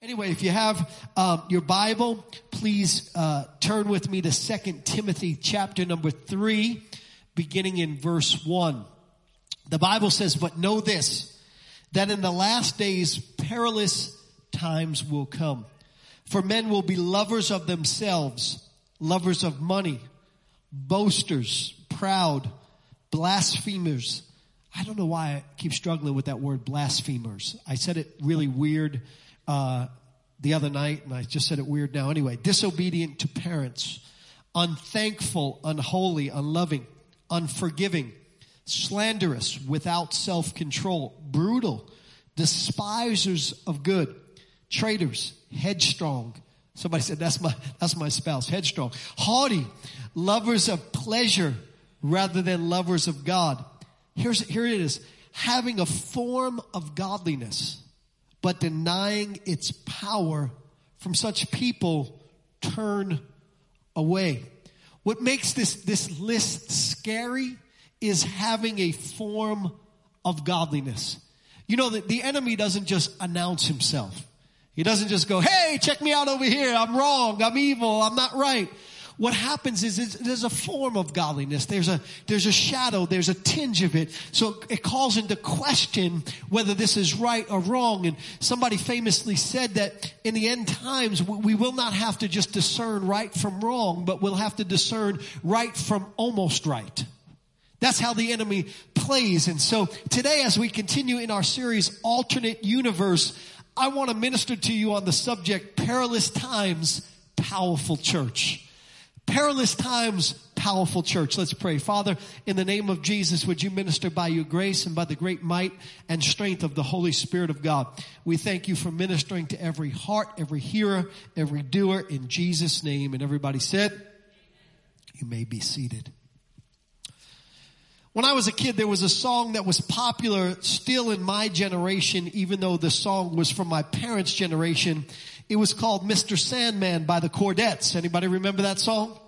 Anyway, if you have um, your Bible, please uh, turn with me to Second Timothy chapter number 3, beginning in verse 1. The Bible says, But know this, that in the last days perilous times will come. For men will be lovers of themselves, lovers of money, boasters, proud, blasphemers. I don't know why I keep struggling with that word blasphemers. I said it really weird uh, the other night, and I just said it weird now. Anyway, disobedient to parents, unthankful, unholy, unloving, unforgiving, slanderous, without self-control, brutal, despisers of good, traitors, headstrong. Somebody said that's my that's my spouse, headstrong, haughty, lovers of pleasure rather than lovers of God. Here's here it is, having a form of godliness but denying its power from such people turn away. What makes this, this list scary is having a form of godliness. You know that the enemy doesn't just announce himself. He doesn't just go, hey, check me out over here. I'm wrong. I'm evil. I'm not right what happens is there's a form of godliness. There's a, there's a shadow. There's a tinge of it. So it calls into question whether this is right or wrong. And somebody famously said that in the end times, we will not have to just discern right from wrong, but we'll have to discern right from almost right. That's how the enemy plays. And so today, as we continue in our series, Alternate Universe, I want to minister to you on the subject, Perilous Times, Powerful Church. Perilous times, powerful church. Let's pray. Father, in the name of Jesus, would you minister by your grace and by the great might and strength of the Holy Spirit of God? We thank you for ministering to every heart, every hearer, every doer in Jesus' name. And everybody said, you may be seated. When I was a kid, there was a song that was popular still in my generation, even though the song was from my parents' generation. It was called Mr. Sandman by the Chordettes. Anybody remember that song?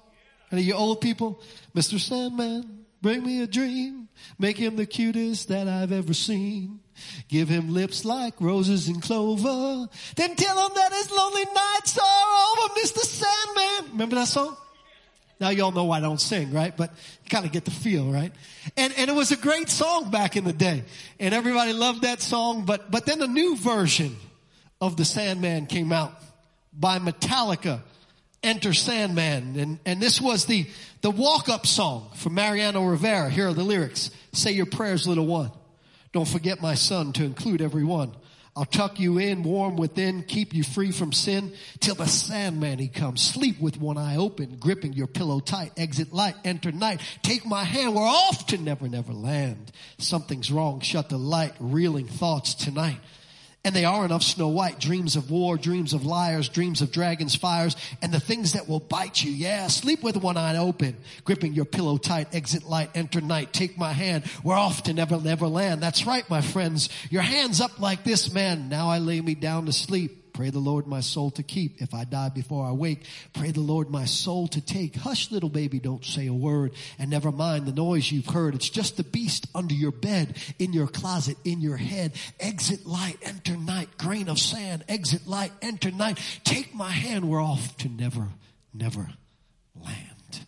Any of you old people? Mr. Sandman, bring me a dream. Make him the cutest that I've ever seen. Give him lips like roses and clover. Then tell him that his lonely nights are over, Mr. Sandman. Remember that song? Now y'all know why I don't sing, right? But you kind of get the feel, right? And, and it was a great song back in the day. And everybody loved that song, but, but then a new version of the Sandman came out by Metallica. Enter Sandman. And, and this was the, the walk-up song from Mariano Rivera. Here are the lyrics. Say your prayers, little one. Don't forget my son to include everyone. I'll tuck you in warm within, keep you free from sin till the Sandman he comes. Sleep with one eye open, gripping your pillow tight. Exit light, enter night. Take my hand, we're off to never, never land. Something's wrong, shut the light, reeling thoughts tonight. And they are enough Snow White. Dreams of war, dreams of liars, dreams of dragons, fires, and the things that will bite you. Yeah, sleep with one eye open, gripping your pillow tight, exit light, enter night, take my hand. We're off to never, never land. That's right, my friends. Your hands up like this, man. Now I lay me down to sleep. Pray the Lord my soul to keep. If I die before I wake, pray the Lord my soul to take. Hush little baby, don't say a word and never mind the noise you've heard. It's just the beast under your bed, in your closet, in your head. Exit light, enter night. Grain of sand, exit light, enter night. Take my hand, we're off to never, never land.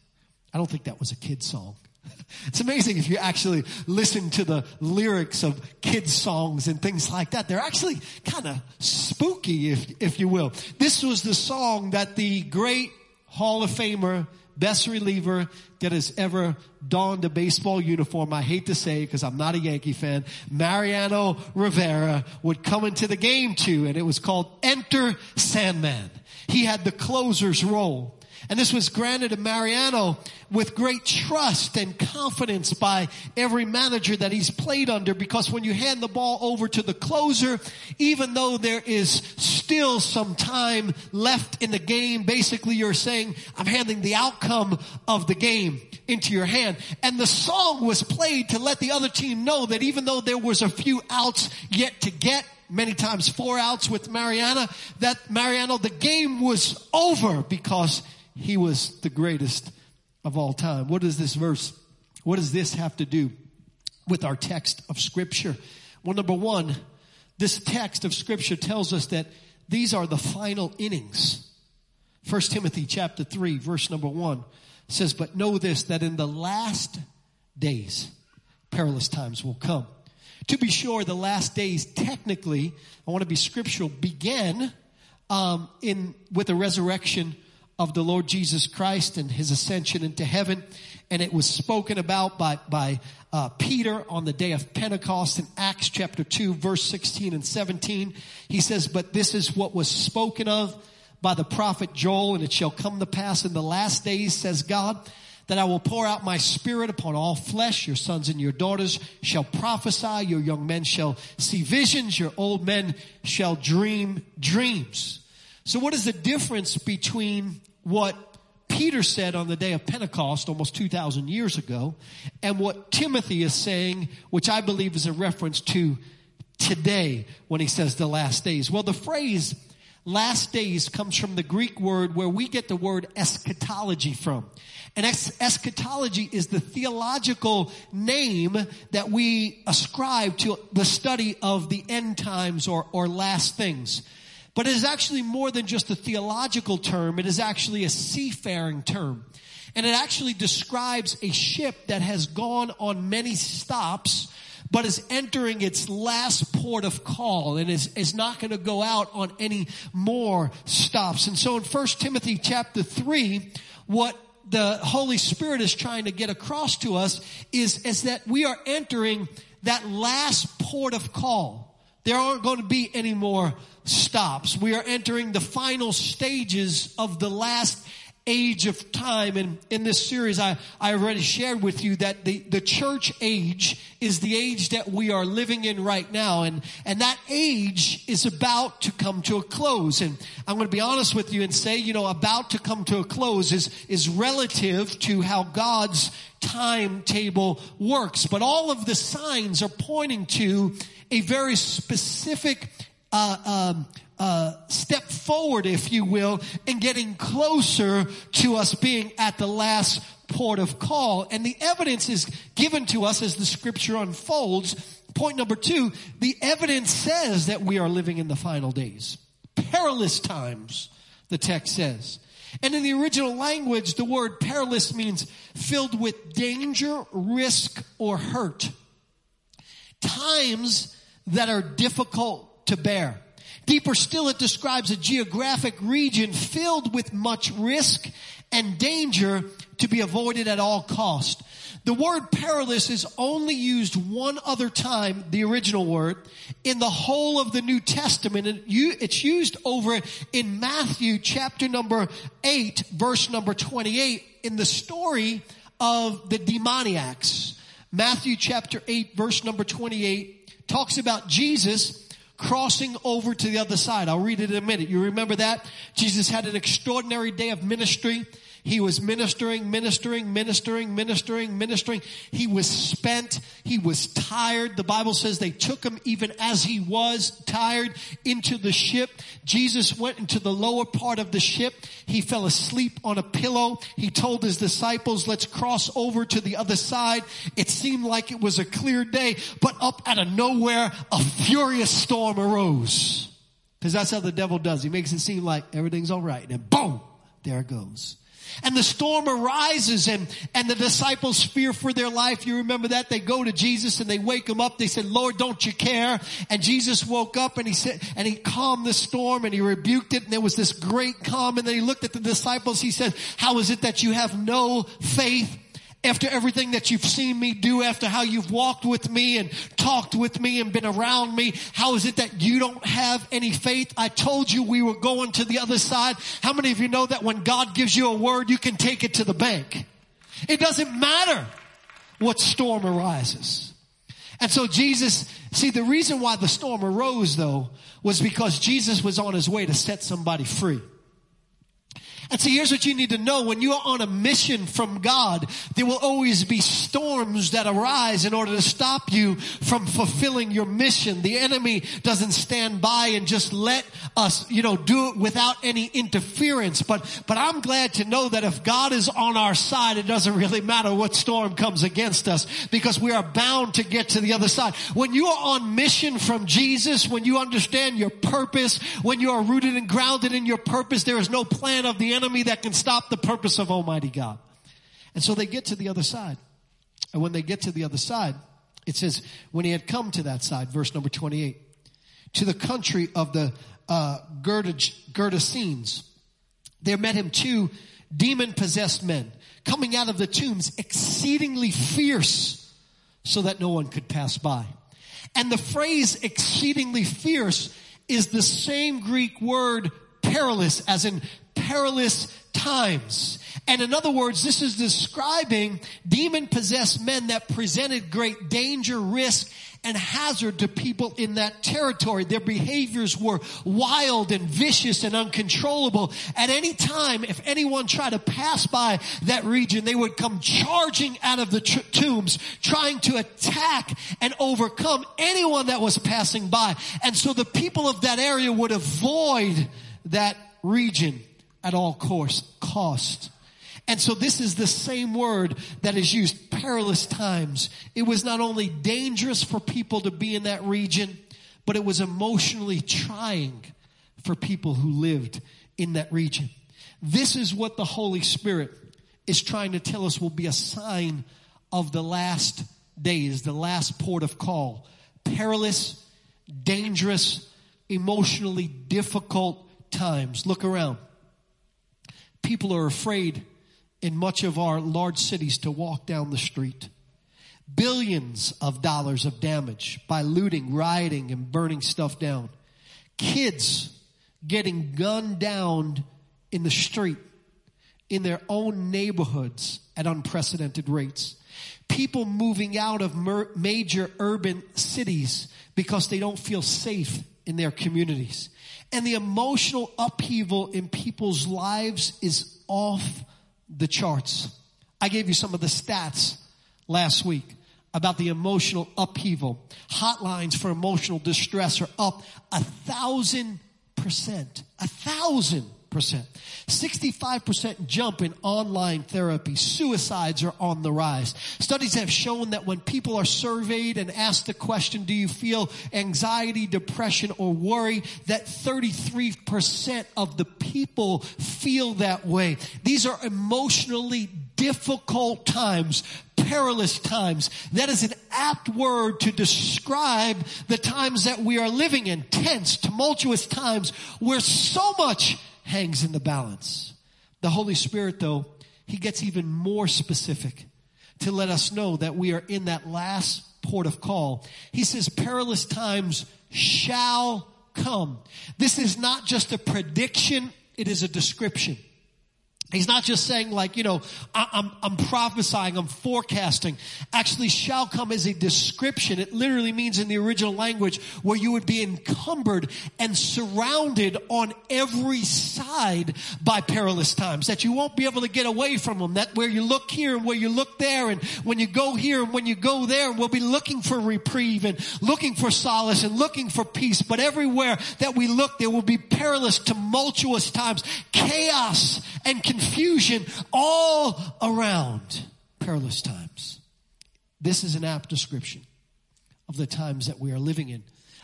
I don't think that was a kid song. It's amazing if you actually listen to the lyrics of kids songs and things like that. They're actually kind of spooky, if, if you will. This was the song that the great Hall of Famer, best reliever that has ever donned a baseball uniform, I hate to say because I'm not a Yankee fan, Mariano Rivera would come into the game to, and it was called Enter Sandman. He had the closer's role. And this was granted to Mariano with great trust and confidence by every manager that he's played under because when you hand the ball over to the closer, even though there is still some time left in the game, basically you're saying, I'm handing the outcome of the game into your hand. And the song was played to let the other team know that even though there was a few outs yet to get, many times four outs with Mariana, that Mariano, the game was over because he was the greatest of all time. What does this verse, what does this have to do with our text of scripture? Well, number one, this text of scripture tells us that these are the final innings. First Timothy chapter 3 verse number 1 says, But know this, that in the last days, perilous times will come. To be sure, the last days technically, I want to be scriptural, began um, in with the resurrection of the Lord Jesus Christ and his ascension into heaven. And it was spoken about by, by uh, Peter on the day of Pentecost in Acts chapter 2, verse 16 and 17. He says, But this is what was spoken of by the prophet Joel, and it shall come to pass in the last days, says God, that I will pour out my spirit upon all flesh. Your sons and your daughters shall prophesy. Your young men shall see visions. Your old men shall dream dreams. So what is the difference between what Peter said on the day of Pentecost almost 2,000 years ago and what Timothy is saying, which I believe is a reference to today when he says the last days? Well, the phrase last days comes from the Greek word where we get the word eschatology from. And es- eschatology is the theological name that we ascribe to the study of the end times or, or last things. But it is actually more than just a theological term. It is actually a seafaring term. And it actually describes a ship that has gone on many stops but is entering its last port of call and is, is not going to go out on any more stops. And so in 1 Timothy chapter 3, what the Holy Spirit is trying to get across to us is, is that we are entering that last port of call. There aren't going to be any more stops. We are entering the final stages of the last age of time. And in this series, I, I already shared with you that the, the church age is the age that we are living in right now. And, and that age is about to come to a close. And I'm going to be honest with you and say, you know, about to come to a close is, is relative to how God's timetable works. But all of the signs are pointing to a very specific uh, um, uh, step forward, if you will, in getting closer to us being at the last port of call. And the evidence is given to us as the scripture unfolds. Point number two, the evidence says that we are living in the final days. Perilous times, the text says. And in the original language, the word perilous means filled with danger, risk, or hurt. Times that are difficult to bear. Deeper still, it describes a geographic region filled with much risk and danger to be avoided at all cost. The word perilous is only used one other time, the original word, in the whole of the New Testament. And it's used over in Matthew chapter number 8, verse number 28, in the story of the demoniacs. Matthew chapter 8, verse number 28 talks about Jesus crossing over to the other side. I'll read it in a minute. You remember that? Jesus had an extraordinary day of ministry. He was ministering, ministering, ministering, ministering, ministering. He was spent. He was tired. The Bible says they took him even as he was tired into the ship. Jesus went into the lower part of the ship. He fell asleep on a pillow. He told his disciples, let's cross over to the other side. It seemed like it was a clear day, but up out of nowhere, a furious storm arose. Cause that's how the devil does. He makes it seem like everything's alright and boom, there it goes. And the storm arises and, and the disciples fear for their life. You remember that? They go to Jesus and they wake him up. They said, Lord, don't you care? And Jesus woke up and he said, and he calmed the storm and he rebuked it and there was this great calm and then he looked at the disciples. He said, how is it that you have no faith? After everything that you've seen me do, after how you've walked with me and talked with me and been around me, how is it that you don't have any faith? I told you we were going to the other side. How many of you know that when God gives you a word, you can take it to the bank? It doesn't matter what storm arises. And so Jesus, see the reason why the storm arose though was because Jesus was on his way to set somebody free. And so here's what you need to know. When you are on a mission from God, there will always be storms that arise in order to stop you from fulfilling your mission. The enemy doesn't stand by and just let us, you know, do it without any interference. But, but I'm glad to know that if God is on our side, it doesn't really matter what storm comes against us because we are bound to get to the other side. When you are on mission from Jesus, when you understand your purpose, when you are rooted and grounded in your purpose, there is no plan of the enemy enemy that can stop the purpose of Almighty God. And so they get to the other side. And when they get to the other side, it says, when he had come to that side, verse number 28, to the country of the uh, Gergesenes, there met him two demon possessed men coming out of the tombs, exceedingly fierce, so that no one could pass by. And the phrase exceedingly fierce is the same Greek word perilous, as in perilous times. And in other words, this is describing demon possessed men that presented great danger, risk, and hazard to people in that territory. Their behaviors were wild and vicious and uncontrollable. At any time, if anyone tried to pass by that region, they would come charging out of the t- tombs, trying to attack and overcome anyone that was passing by. And so the people of that area would avoid that region at all course, cost. And so this is the same word that is used, perilous times. It was not only dangerous for people to be in that region, but it was emotionally trying for people who lived in that region. This is what the Holy Spirit is trying to tell us will be a sign of the last days, the last port of call. Perilous, dangerous, emotionally difficult times. Look around. People are afraid in much of our large cities to walk down the street. Billions of dollars of damage by looting, rioting, and burning stuff down. Kids getting gunned down in the street in their own neighborhoods at unprecedented rates. People moving out of mer- major urban cities because they don't feel safe in their communities and the emotional upheaval in people's lives is off the charts. I gave you some of the stats last week about the emotional upheaval. Hotlines for emotional distress are up a thousand percent. A thousand 65% jump in online therapy. Suicides are on the rise. Studies have shown that when people are surveyed and asked the question, do you feel anxiety, depression, or worry, that 33% of the people feel that way. These are emotionally difficult times, perilous times. That is an apt word to describe the times that we are living in. Tense, tumultuous times where so much hangs in the balance. The Holy Spirit, though, He gets even more specific to let us know that we are in that last port of call. He says, perilous times shall come. This is not just a prediction, it is a description. He's not just saying like, you know, I, am I'm, I'm prophesying, I'm forecasting. Actually, shall come as a description. It literally means in the original language where you would be encumbered and surrounded on every side by perilous times. That you won't be able to get away from them. That where you look here and where you look there and when you go here and when you go there, we'll be looking for reprieve and looking for solace and looking for peace. But everywhere that we look, there will be perilous, tumultuous times, chaos and confusion confusion all around. Perilous times. This is an apt description of the times that we are living in.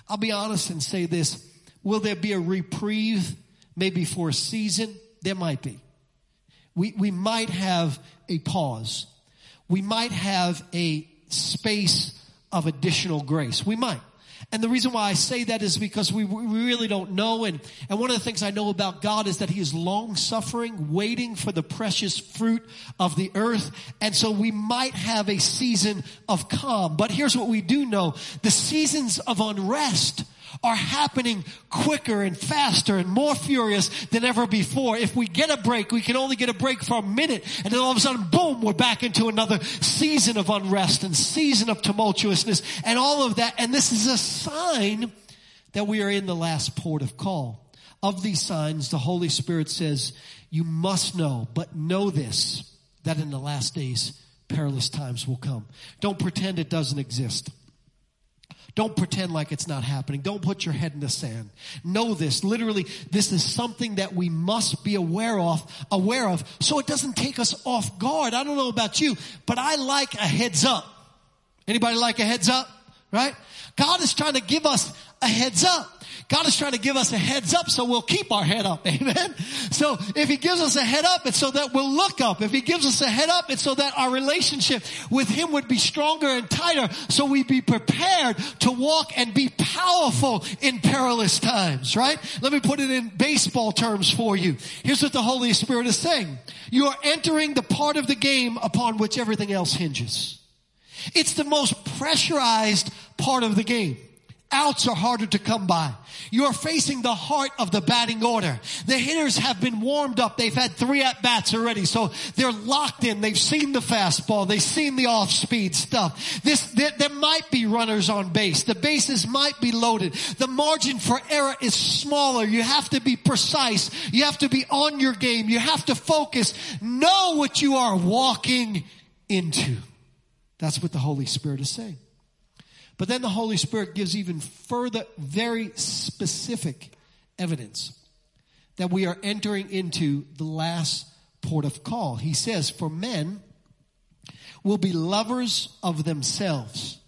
I'll be honest and say this. Will there be a reprieve maybe for a season? There might be. We, we might have a pause. We might have a space of additional grace. We might. And the reason why I say that is because we, we really don't know. And, and one of the things I know about God is that He is long suffering, waiting for the precious fruit of the earth. And so we might have a season of calm. But here's what we do know. The seasons of unrest are happening quicker and faster and more furious than ever before. If we get a break, we can only get a break for a minute and then all of a sudden, boom, we're back into another season of unrest and season of tumultuousness and all of that. And this is a sign that we are in the last port of call. of these signs, the Holy Spirit says, you must know, but know this, that in the last days, perilous times will come. Don't pretend it doesn't exist. Don't pretend like it's not happening. Don't put your head in the sand. Know this. Literally, this is something that we must be aware of, aware of, so it doesn't take us off guard. I don't know about you, but I like a heads up. Anybody like a heads up? Right? God is trying to give us a heads up. God is trying to give us a heads up so we'll keep our head up. Amen. So if he gives us a head up, it's so that we'll look up. If he gives us a head up, it's so that our relationship with him would be stronger and tighter so we'd be prepared to walk and be powerful in perilous times, right? Let me put it in baseball terms for you. Here's what the Holy Spirit is saying. You are entering the part of the game upon which everything else hinges. It's the most pressurized part of the game. Outs are harder to come by. You're facing the heart of the batting order. The hitters have been warmed up. They've had three at bats already, so they're locked in. They've seen the fastball. They've seen the off speed stuff. This, there, there might be runners on base. The bases might be loaded. The margin for error is smaller. You have to be precise. You have to be on your game. You have to focus. Know what you are walking into. That's what the Holy Spirit is saying. But then the Holy Spirit gives even further, very specific evidence that we are entering into the last port of call. He says, for men will be lovers of themselves,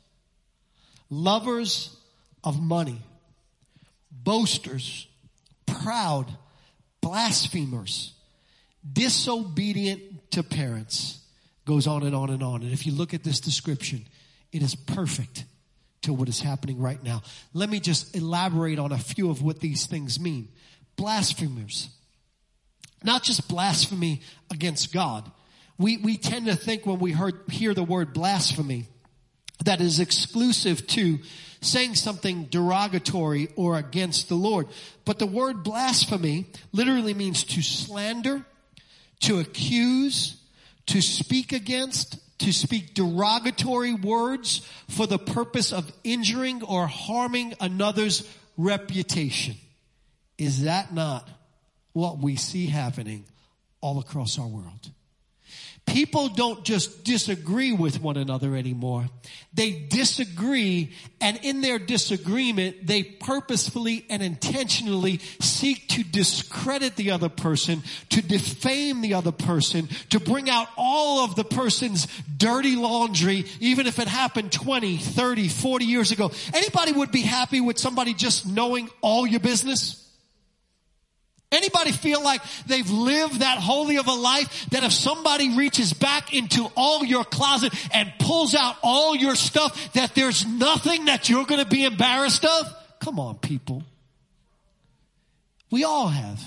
lovers of money, boasters, proud, blasphemers, disobedient to parents. Goes on and on and on. And if you look at this description, it is perfect to what is happening right now. Let me just elaborate on a few of what these things mean. Blasphemers. Not just blasphemy against God. We, we tend to think when we heard, hear the word blasphemy that is exclusive to saying something derogatory or against the Lord. But the word blasphemy literally means to slander, to accuse, to speak against, to speak derogatory words for the purpose of injuring or harming another's reputation. Is that not what we see happening all across our world? People don't just disagree with one another anymore. They disagree and in their disagreement, they purposefully and intentionally seek to discredit the other person, to defame the other person, to bring out all of the person's dirty laundry, even if it happened 20, 30, 40 years ago. Anybody would be happy with somebody just knowing all your business? Anybody feel like they've lived that holy of a life that if somebody reaches back into all your closet and pulls out all your stuff that there's nothing that you're going to be embarrassed of? Come on, people. We all have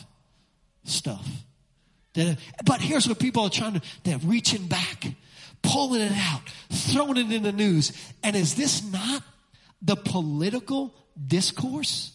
stuff. That, but here's what people are trying to, they're reaching back, pulling it out, throwing it in the news. And is this not the political discourse?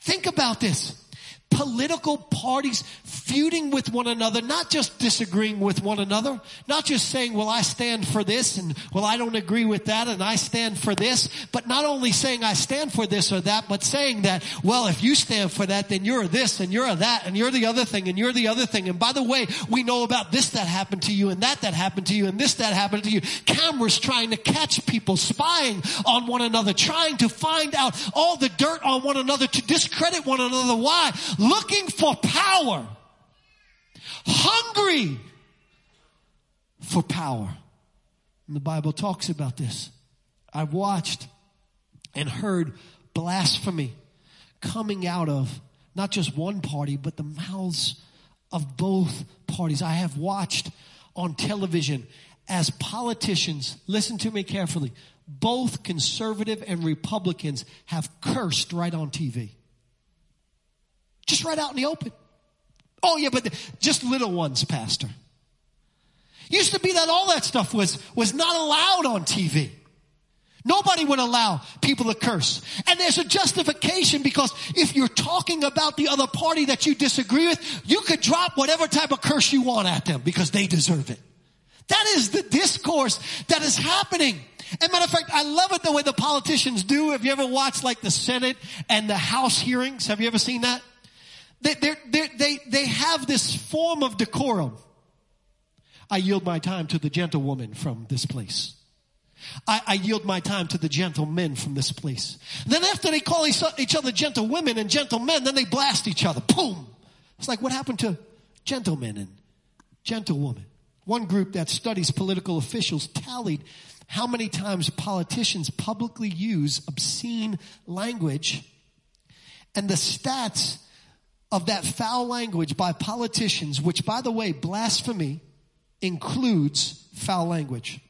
Think about this political parties feuding with one another, not just disagreeing with one another, not just saying, well, I stand for this and well, I don't agree with that and I stand for this, but not only saying I stand for this or that, but saying that, well, if you stand for that, then you're this and you're that and you're the other thing and you're the other thing. And by the way, we know about this that happened to you and that that happened to you and this that happened to you. Cameras trying to catch people spying on one another, trying to find out all the dirt on one another to discredit one another. Why? Looking for power, hungry for power. And the Bible talks about this. I've watched and heard blasphemy coming out of not just one party, but the mouths of both parties. I have watched on television as politicians, listen to me carefully, both conservative and Republicans have cursed right on TV. Just right out in the open. Oh yeah, but the, just little ones, pastor. Used to be that all that stuff was, was not allowed on TV. Nobody would allow people to curse. And there's a justification because if you're talking about the other party that you disagree with, you could drop whatever type of curse you want at them because they deserve it. That is the discourse that is happening. And matter of fact, I love it the way the politicians do. Have you ever watched like the Senate and the House hearings? Have you ever seen that? They, they're, they're, they, they have this form of decorum. I yield my time to the gentlewoman from this place. I, I, yield my time to the gentlemen from this place. Then after they call each other gentlewomen and gentlemen, then they blast each other. Boom. It's like what happened to gentlemen and gentlewomen? One group that studies political officials tallied how many times politicians publicly use obscene language and the stats of that foul language by politicians, which by the way, blasphemy includes foul language.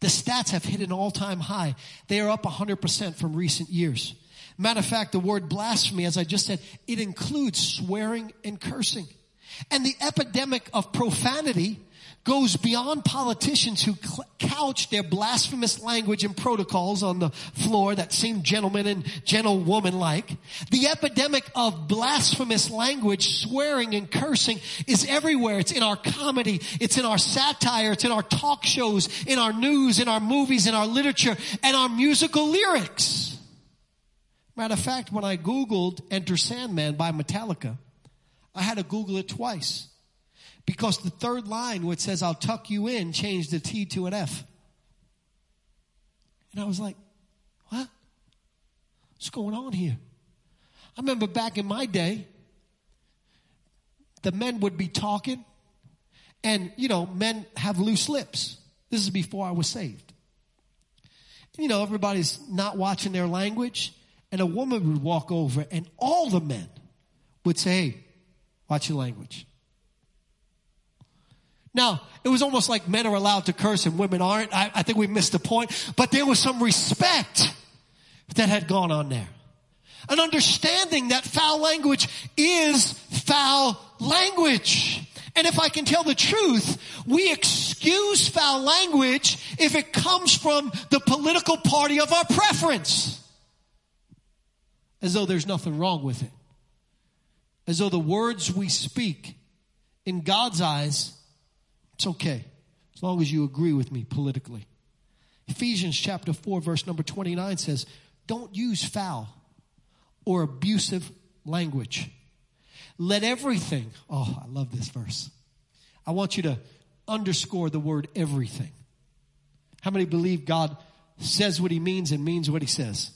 The stats have hit an all-time high. They are up 100% from recent years. Matter of fact, the word blasphemy, as I just said, it includes swearing and cursing. And the epidemic of profanity goes beyond politicians who cl- couch their blasphemous language and protocols on the floor that seem gentleman and gentlewoman like. The epidemic of blasphemous language, swearing and cursing is everywhere. It's in our comedy. It's in our satire. It's in our talk shows, in our news, in our movies, in our literature, and our musical lyrics. Matter of fact, when I Googled Enter Sandman by Metallica, I had to Google it twice because the third line, which says, I'll tuck you in, changed the T to an F. And I was like, what? What's going on here? I remember back in my day, the men would be talking, and, you know, men have loose lips. This is before I was saved. You know, everybody's not watching their language, and a woman would walk over, and all the men would say, hey, watch your language. Now, it was almost like men are allowed to curse and women aren't. I, I think we missed the point. But there was some respect that had gone on there. An understanding that foul language is foul language. And if I can tell the truth, we excuse foul language if it comes from the political party of our preference. As though there's nothing wrong with it. As though the words we speak in God's eyes it's okay, as long as you agree with me politically. Ephesians chapter 4, verse number 29 says, Don't use foul or abusive language. Let everything, oh, I love this verse. I want you to underscore the word everything. How many believe God says what he means and means what he says?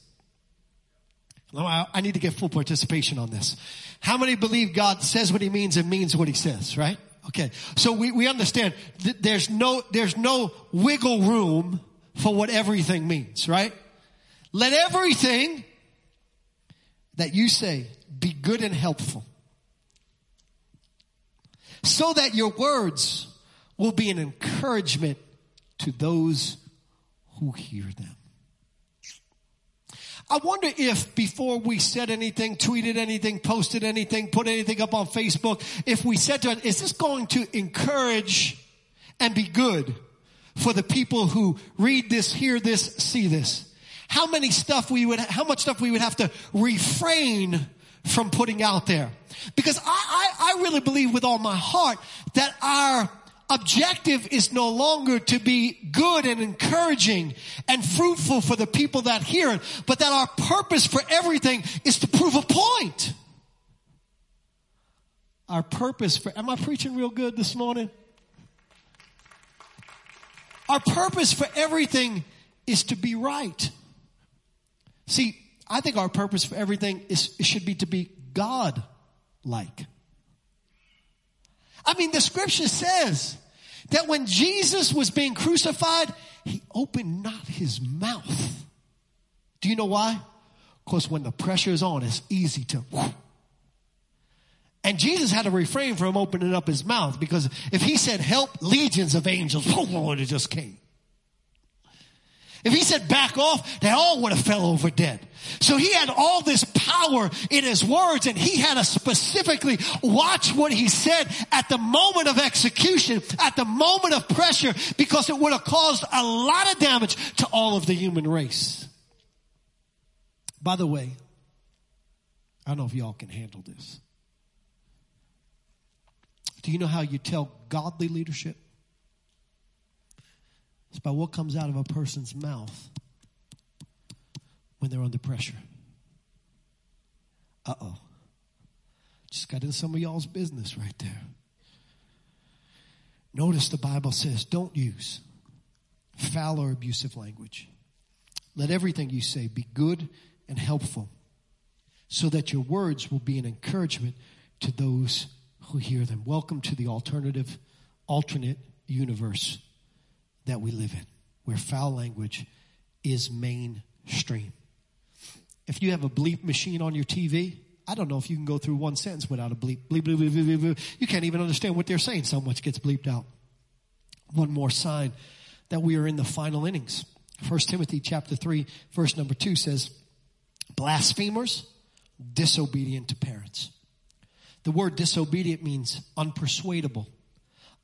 I need to get full participation on this. How many believe God says what he means and means what he says, right? Okay. So we, we understand th- there's no, there's no wiggle room for what everything means, right? Let everything that you say be good and helpful so that your words will be an encouragement to those who hear them. I wonder if before we said anything, tweeted anything, posted anything, put anything up on Facebook, if we said to it, is this going to encourage and be good for the people who read this, hear this, see this? How many stuff we would, how much stuff we would have to refrain from putting out there? Because I, I, I really believe with all my heart that our objective is no longer to be good and encouraging and fruitful for the people that hear it, but that our purpose for everything is to prove a point. Our purpose for, am I preaching real good this morning? Our purpose for everything is to be right. See, I think our purpose for everything is, should be to be God like. I mean, the scripture says that when Jesus was being crucified, he opened not his mouth. Do you know why? Because when the pressure is on, it's easy to. And Jesus had to refrain from opening up his mouth because if he said help, legions of angels, it just came. If he said back off, they all would have fell over dead. So he had all this power in his words and he had to specifically watch what he said at the moment of execution, at the moment of pressure, because it would have caused a lot of damage to all of the human race. By the way, I don't know if y'all can handle this. Do you know how you tell godly leadership? By what comes out of a person's mouth when they're under pressure. Uh oh. Just got into some of y'all's business right there. Notice the Bible says don't use foul or abusive language. Let everything you say be good and helpful so that your words will be an encouragement to those who hear them. Welcome to the alternative, alternate universe that we live in, where foul language is mainstream. If you have a bleep machine on your TV, I don't know if you can go through one sentence without a bleep. Bleep, bleep, bleep, bleep, bleep. You can't even understand what they're saying. So much gets bleeped out. One more sign that we are in the final innings. First Timothy chapter three, verse number two says, blasphemers, disobedient to parents. The word disobedient means unpersuadable,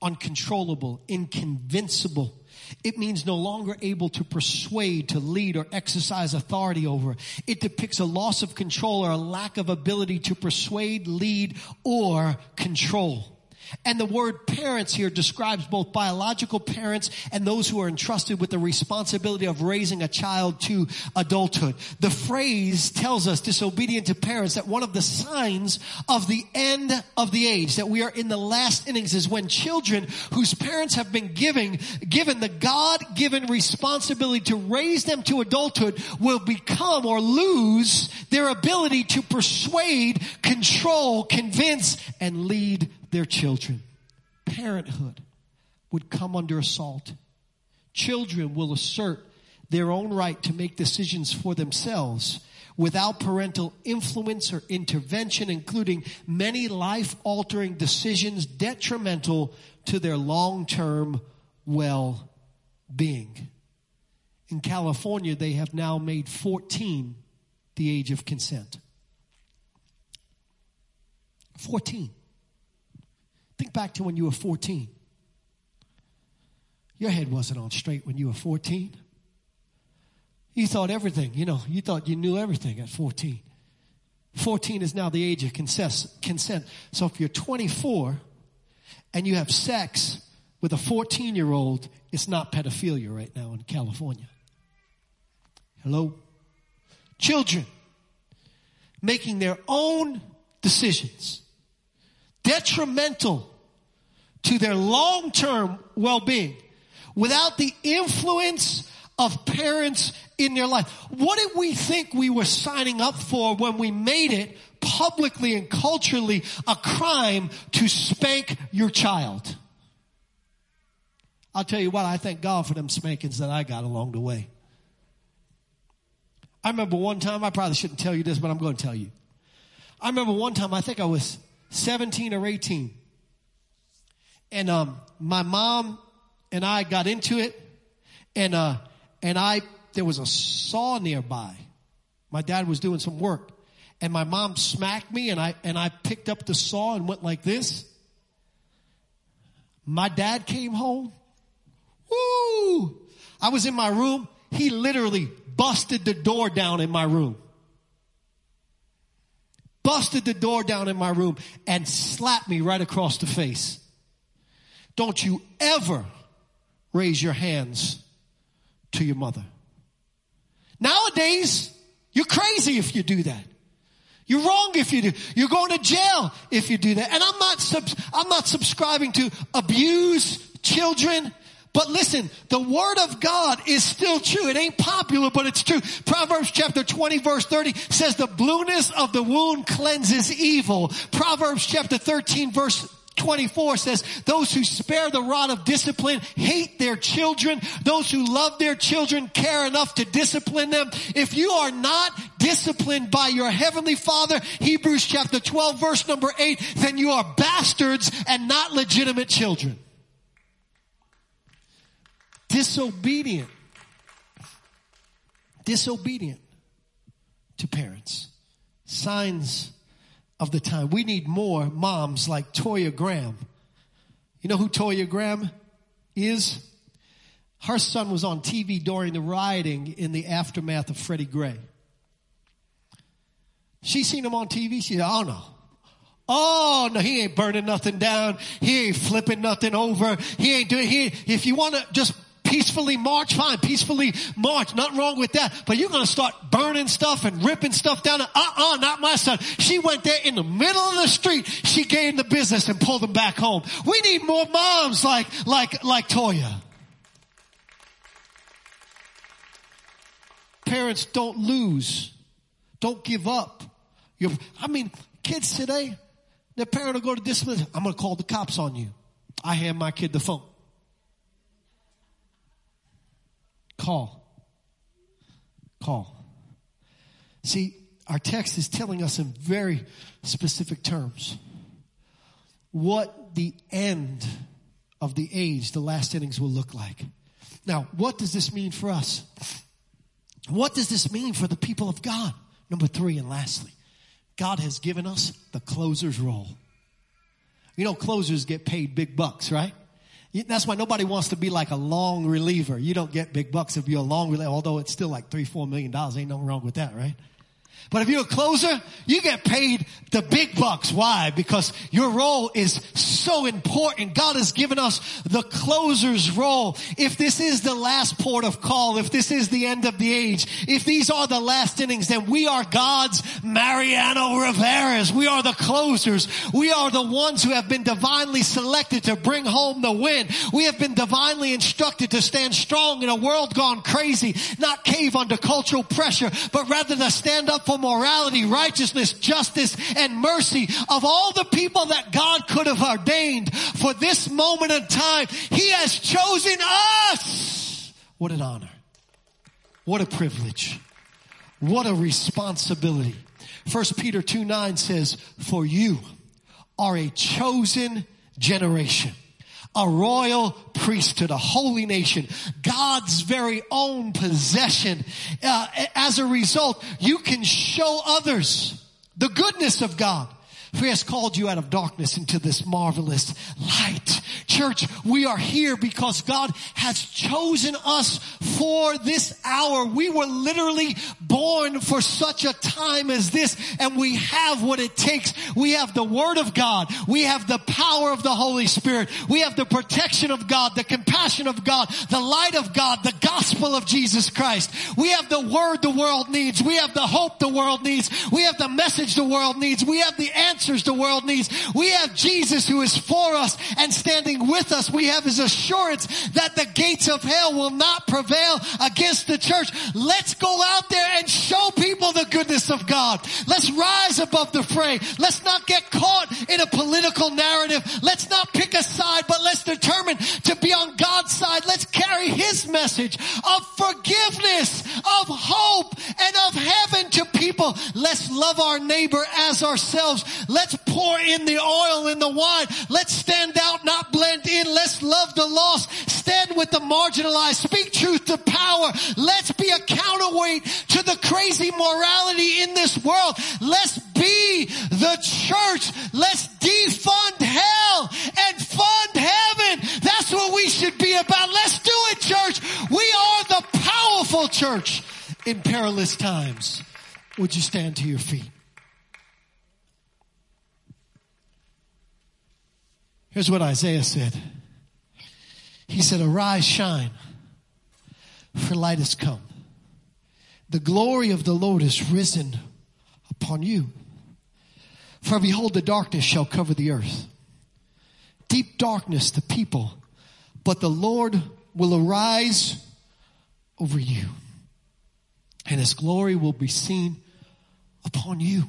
uncontrollable, inconvincible. It means no longer able to persuade, to lead, or exercise authority over. It depicts a loss of control or a lack of ability to persuade, lead, or control. And the word parents here describes both biological parents and those who are entrusted with the responsibility of raising a child to adulthood. The phrase tells us, disobedient to parents, that one of the signs of the end of the age, that we are in the last innings is when children whose parents have been giving, given the God-given responsibility to raise them to adulthood will become or lose their ability to persuade, control, convince, and lead their children. Parenthood would come under assault. Children will assert their own right to make decisions for themselves without parental influence or intervention, including many life altering decisions detrimental to their long term well being. In California, they have now made 14 the age of consent. 14. Think back to when you were 14. Your head wasn't on straight when you were 14. You thought everything, you know, you thought you knew everything at 14. 14 is now the age of consent. So if you're 24 and you have sex with a 14 year old, it's not pedophilia right now in California. Hello? Children making their own decisions, detrimental to their long-term well-being without the influence of parents in their life. What did we think we were signing up for when we made it publicly and culturally a crime to spank your child? I'll tell you what, I thank God for them spankings that I got along the way. I remember one time, I probably shouldn't tell you this, but I'm going to tell you. I remember one time, I think I was 17 or 18. And um, my mom and I got into it, and uh, and I there was a saw nearby. My dad was doing some work, and my mom smacked me, and I and I picked up the saw and went like this. My dad came home. Woo! I was in my room. He literally busted the door down in my room. Busted the door down in my room and slapped me right across the face. Don't you ever raise your hands to your mother. Nowadays, you're crazy if you do that. You're wrong if you do. You're going to jail if you do that. And I'm not, I'm not subscribing to abuse children. But listen, the word of God is still true. It ain't popular, but it's true. Proverbs chapter 20 verse 30 says the blueness of the wound cleanses evil. Proverbs chapter 13 verse 24 says, those who spare the rod of discipline hate their children. Those who love their children care enough to discipline them. If you are not disciplined by your heavenly father, Hebrews chapter 12 verse number 8, then you are bastards and not legitimate children. Disobedient. Disobedient to parents. Signs of the time. We need more moms like Toya Graham. You know who Toya Graham is? Her son was on TV during the rioting in the aftermath of Freddie Gray. She seen him on TV. She said, oh no. Oh no, he ain't burning nothing down. He ain't flipping nothing over. He ain't doing, he, if you want to just peacefully march, fine, peacefully march, nothing wrong with that. But you're gonna start burning stuff and ripping stuff down. Uh-uh, not my son. She went there in the middle of the street. She gave the business and pulled them back home. We need more moms like, like, like Toya. Parents don't lose. Don't give up. You're, I mean, kids today, their parent will go to discipline. I'm going to call the cops on you. I hand my kid the phone. Call. Call. See, our text is telling us in very specific terms what the end of the age, the last innings will look like. Now, what does this mean for us? What does this mean for the people of God? Number three, and lastly, God has given us the closer's role. You know, closers get paid big bucks, right? That's why nobody wants to be like a long reliever. You don't get big bucks if you're a long reliever, although it's still like three, four million dollars. Ain't nothing wrong with that, right? But if you're a closer, you get paid the big bucks. Why? Because your role is so important. God has given us the closer's role. If this is the last port of call, if this is the end of the age, if these are the last innings, then we are God's Mariano Rivera's. We are the closers. We are the ones who have been divinely selected to bring home the win. We have been divinely instructed to stand strong in a world gone crazy, not cave under cultural pressure, but rather to stand up for morality, righteousness, justice, and mercy of all the people that God could have ordained for this moment in time. He has chosen us. What an honor. What a privilege. What a responsibility. First Peter 2 9 says, for you are a chosen generation a royal priesthood, a holy nation, God's very own possession. Uh, as a result, you can show others the goodness of God. For he has called you out of darkness into this marvelous light. Church, we are here because God has chosen us for this hour. We were literally born for such a time as this and we have what it takes. We have the word of God. We have the power of the Holy Spirit. We have the protection of God, the compassion of God, the light of God, the gospel of Jesus Christ. We have the word the world needs. We have the hope the world needs. We have the message the world needs. We have the answers the world needs. We have Jesus who is for us and standing with us. We have his assurance that the gates of hell will not prevail against the church. Let's go out there and show people the goodness of God. Let's rise above the fray. Let's not get caught in a political narrative. Let's not pick a side, but let's determine to be on God's side. Let's carry his message of forgiveness, of hope, and of heaven to people. Let's love our neighbor as ourselves. Let's pour in the oil in the wine. Let's stand out, not blend in. Let's love the lost. Stand with the marginalized. Speak truth to power. Let's be a counterweight to the crazy morality in this world. Let's be the church. Let's defund hell and fund heaven. That's what we should be about. Let's do it, church. We are the powerful church in perilous times. Would you stand to your feet? Here's what Isaiah said. He said, arise, shine, for light has come. The glory of the Lord is risen upon you. For behold, the darkness shall cover the earth. Deep darkness, the people, but the Lord will arise over you and his glory will be seen upon you.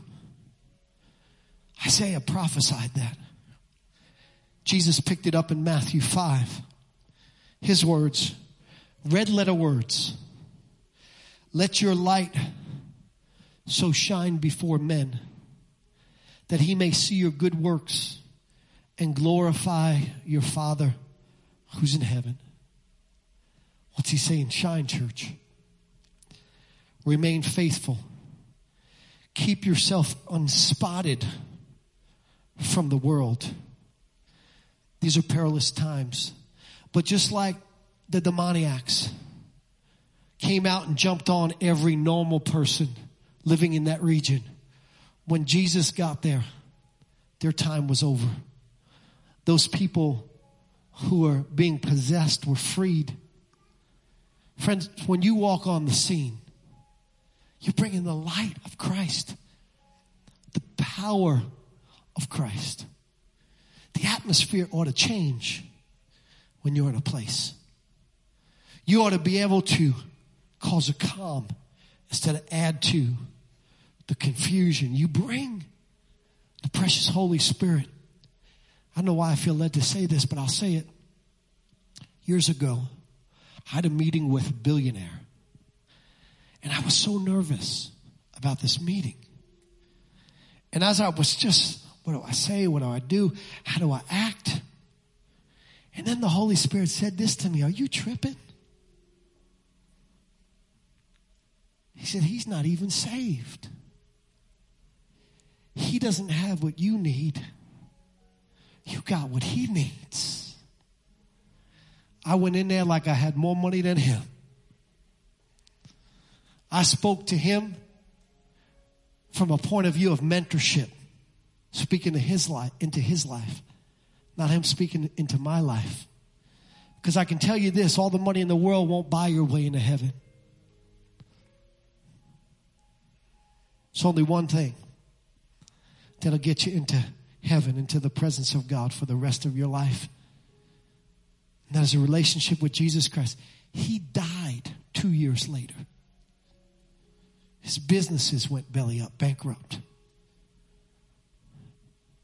Isaiah prophesied that. Jesus picked it up in Matthew 5. His words, red letter words. Let your light so shine before men that he may see your good works and glorify your Father who's in heaven. What's he saying? Shine, church. Remain faithful. Keep yourself unspotted from the world. These are perilous times. But just like the demoniacs came out and jumped on every normal person living in that region, when Jesus got there, their time was over. Those people who were being possessed were freed. Friends, when you walk on the scene, you're bringing the light of Christ, the power of Christ. The atmosphere ought to change when you're in a place. You ought to be able to cause a calm instead of add to the confusion. You bring the precious Holy Spirit. I don't know why I feel led to say this, but I'll say it. Years ago, I had a meeting with a billionaire. And I was so nervous about this meeting. And as I was just, what do I say? What do I do? How do I act? And then the Holy Spirit said this to me Are you tripping? He said, He's not even saved. He doesn't have what you need. You got what he needs. I went in there like I had more money than him. I spoke to him from a point of view of mentorship, speaking to his life, into his life, not him speaking into my life. Because I can tell you this, all the money in the world won't buy your way into heaven. It's only one thing that'll get you into heaven, into the presence of God for the rest of your life. And that is a relationship with Jesus Christ. He died two years later. His businesses went belly up, bankrupt.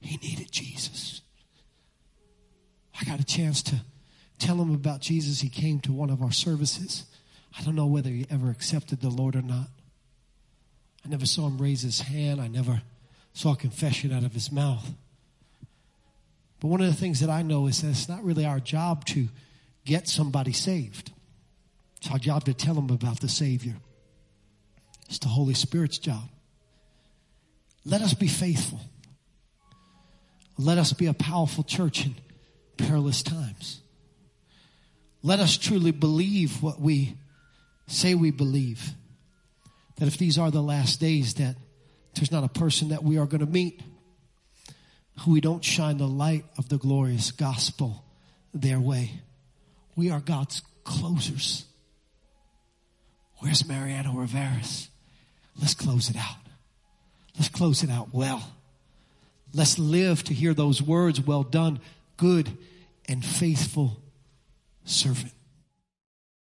He needed Jesus. I got a chance to tell him about Jesus. He came to one of our services. I don't know whether he ever accepted the Lord or not. I never saw him raise his hand. I never saw confession out of his mouth. But one of the things that I know is that it's not really our job to get somebody saved. It's our job to tell them about the Savior. It's the Holy Spirit's job. Let us be faithful. Let us be a powerful church in perilous times. Let us truly believe what we say we believe. That if these are the last days, that there's not a person that we are going to meet who we don't shine the light of the glorious gospel their way. We are God's closers. Where's Mariano Rivera's? Let's close it out. Let's close it out well. Let's live to hear those words, well done, good and faithful servant.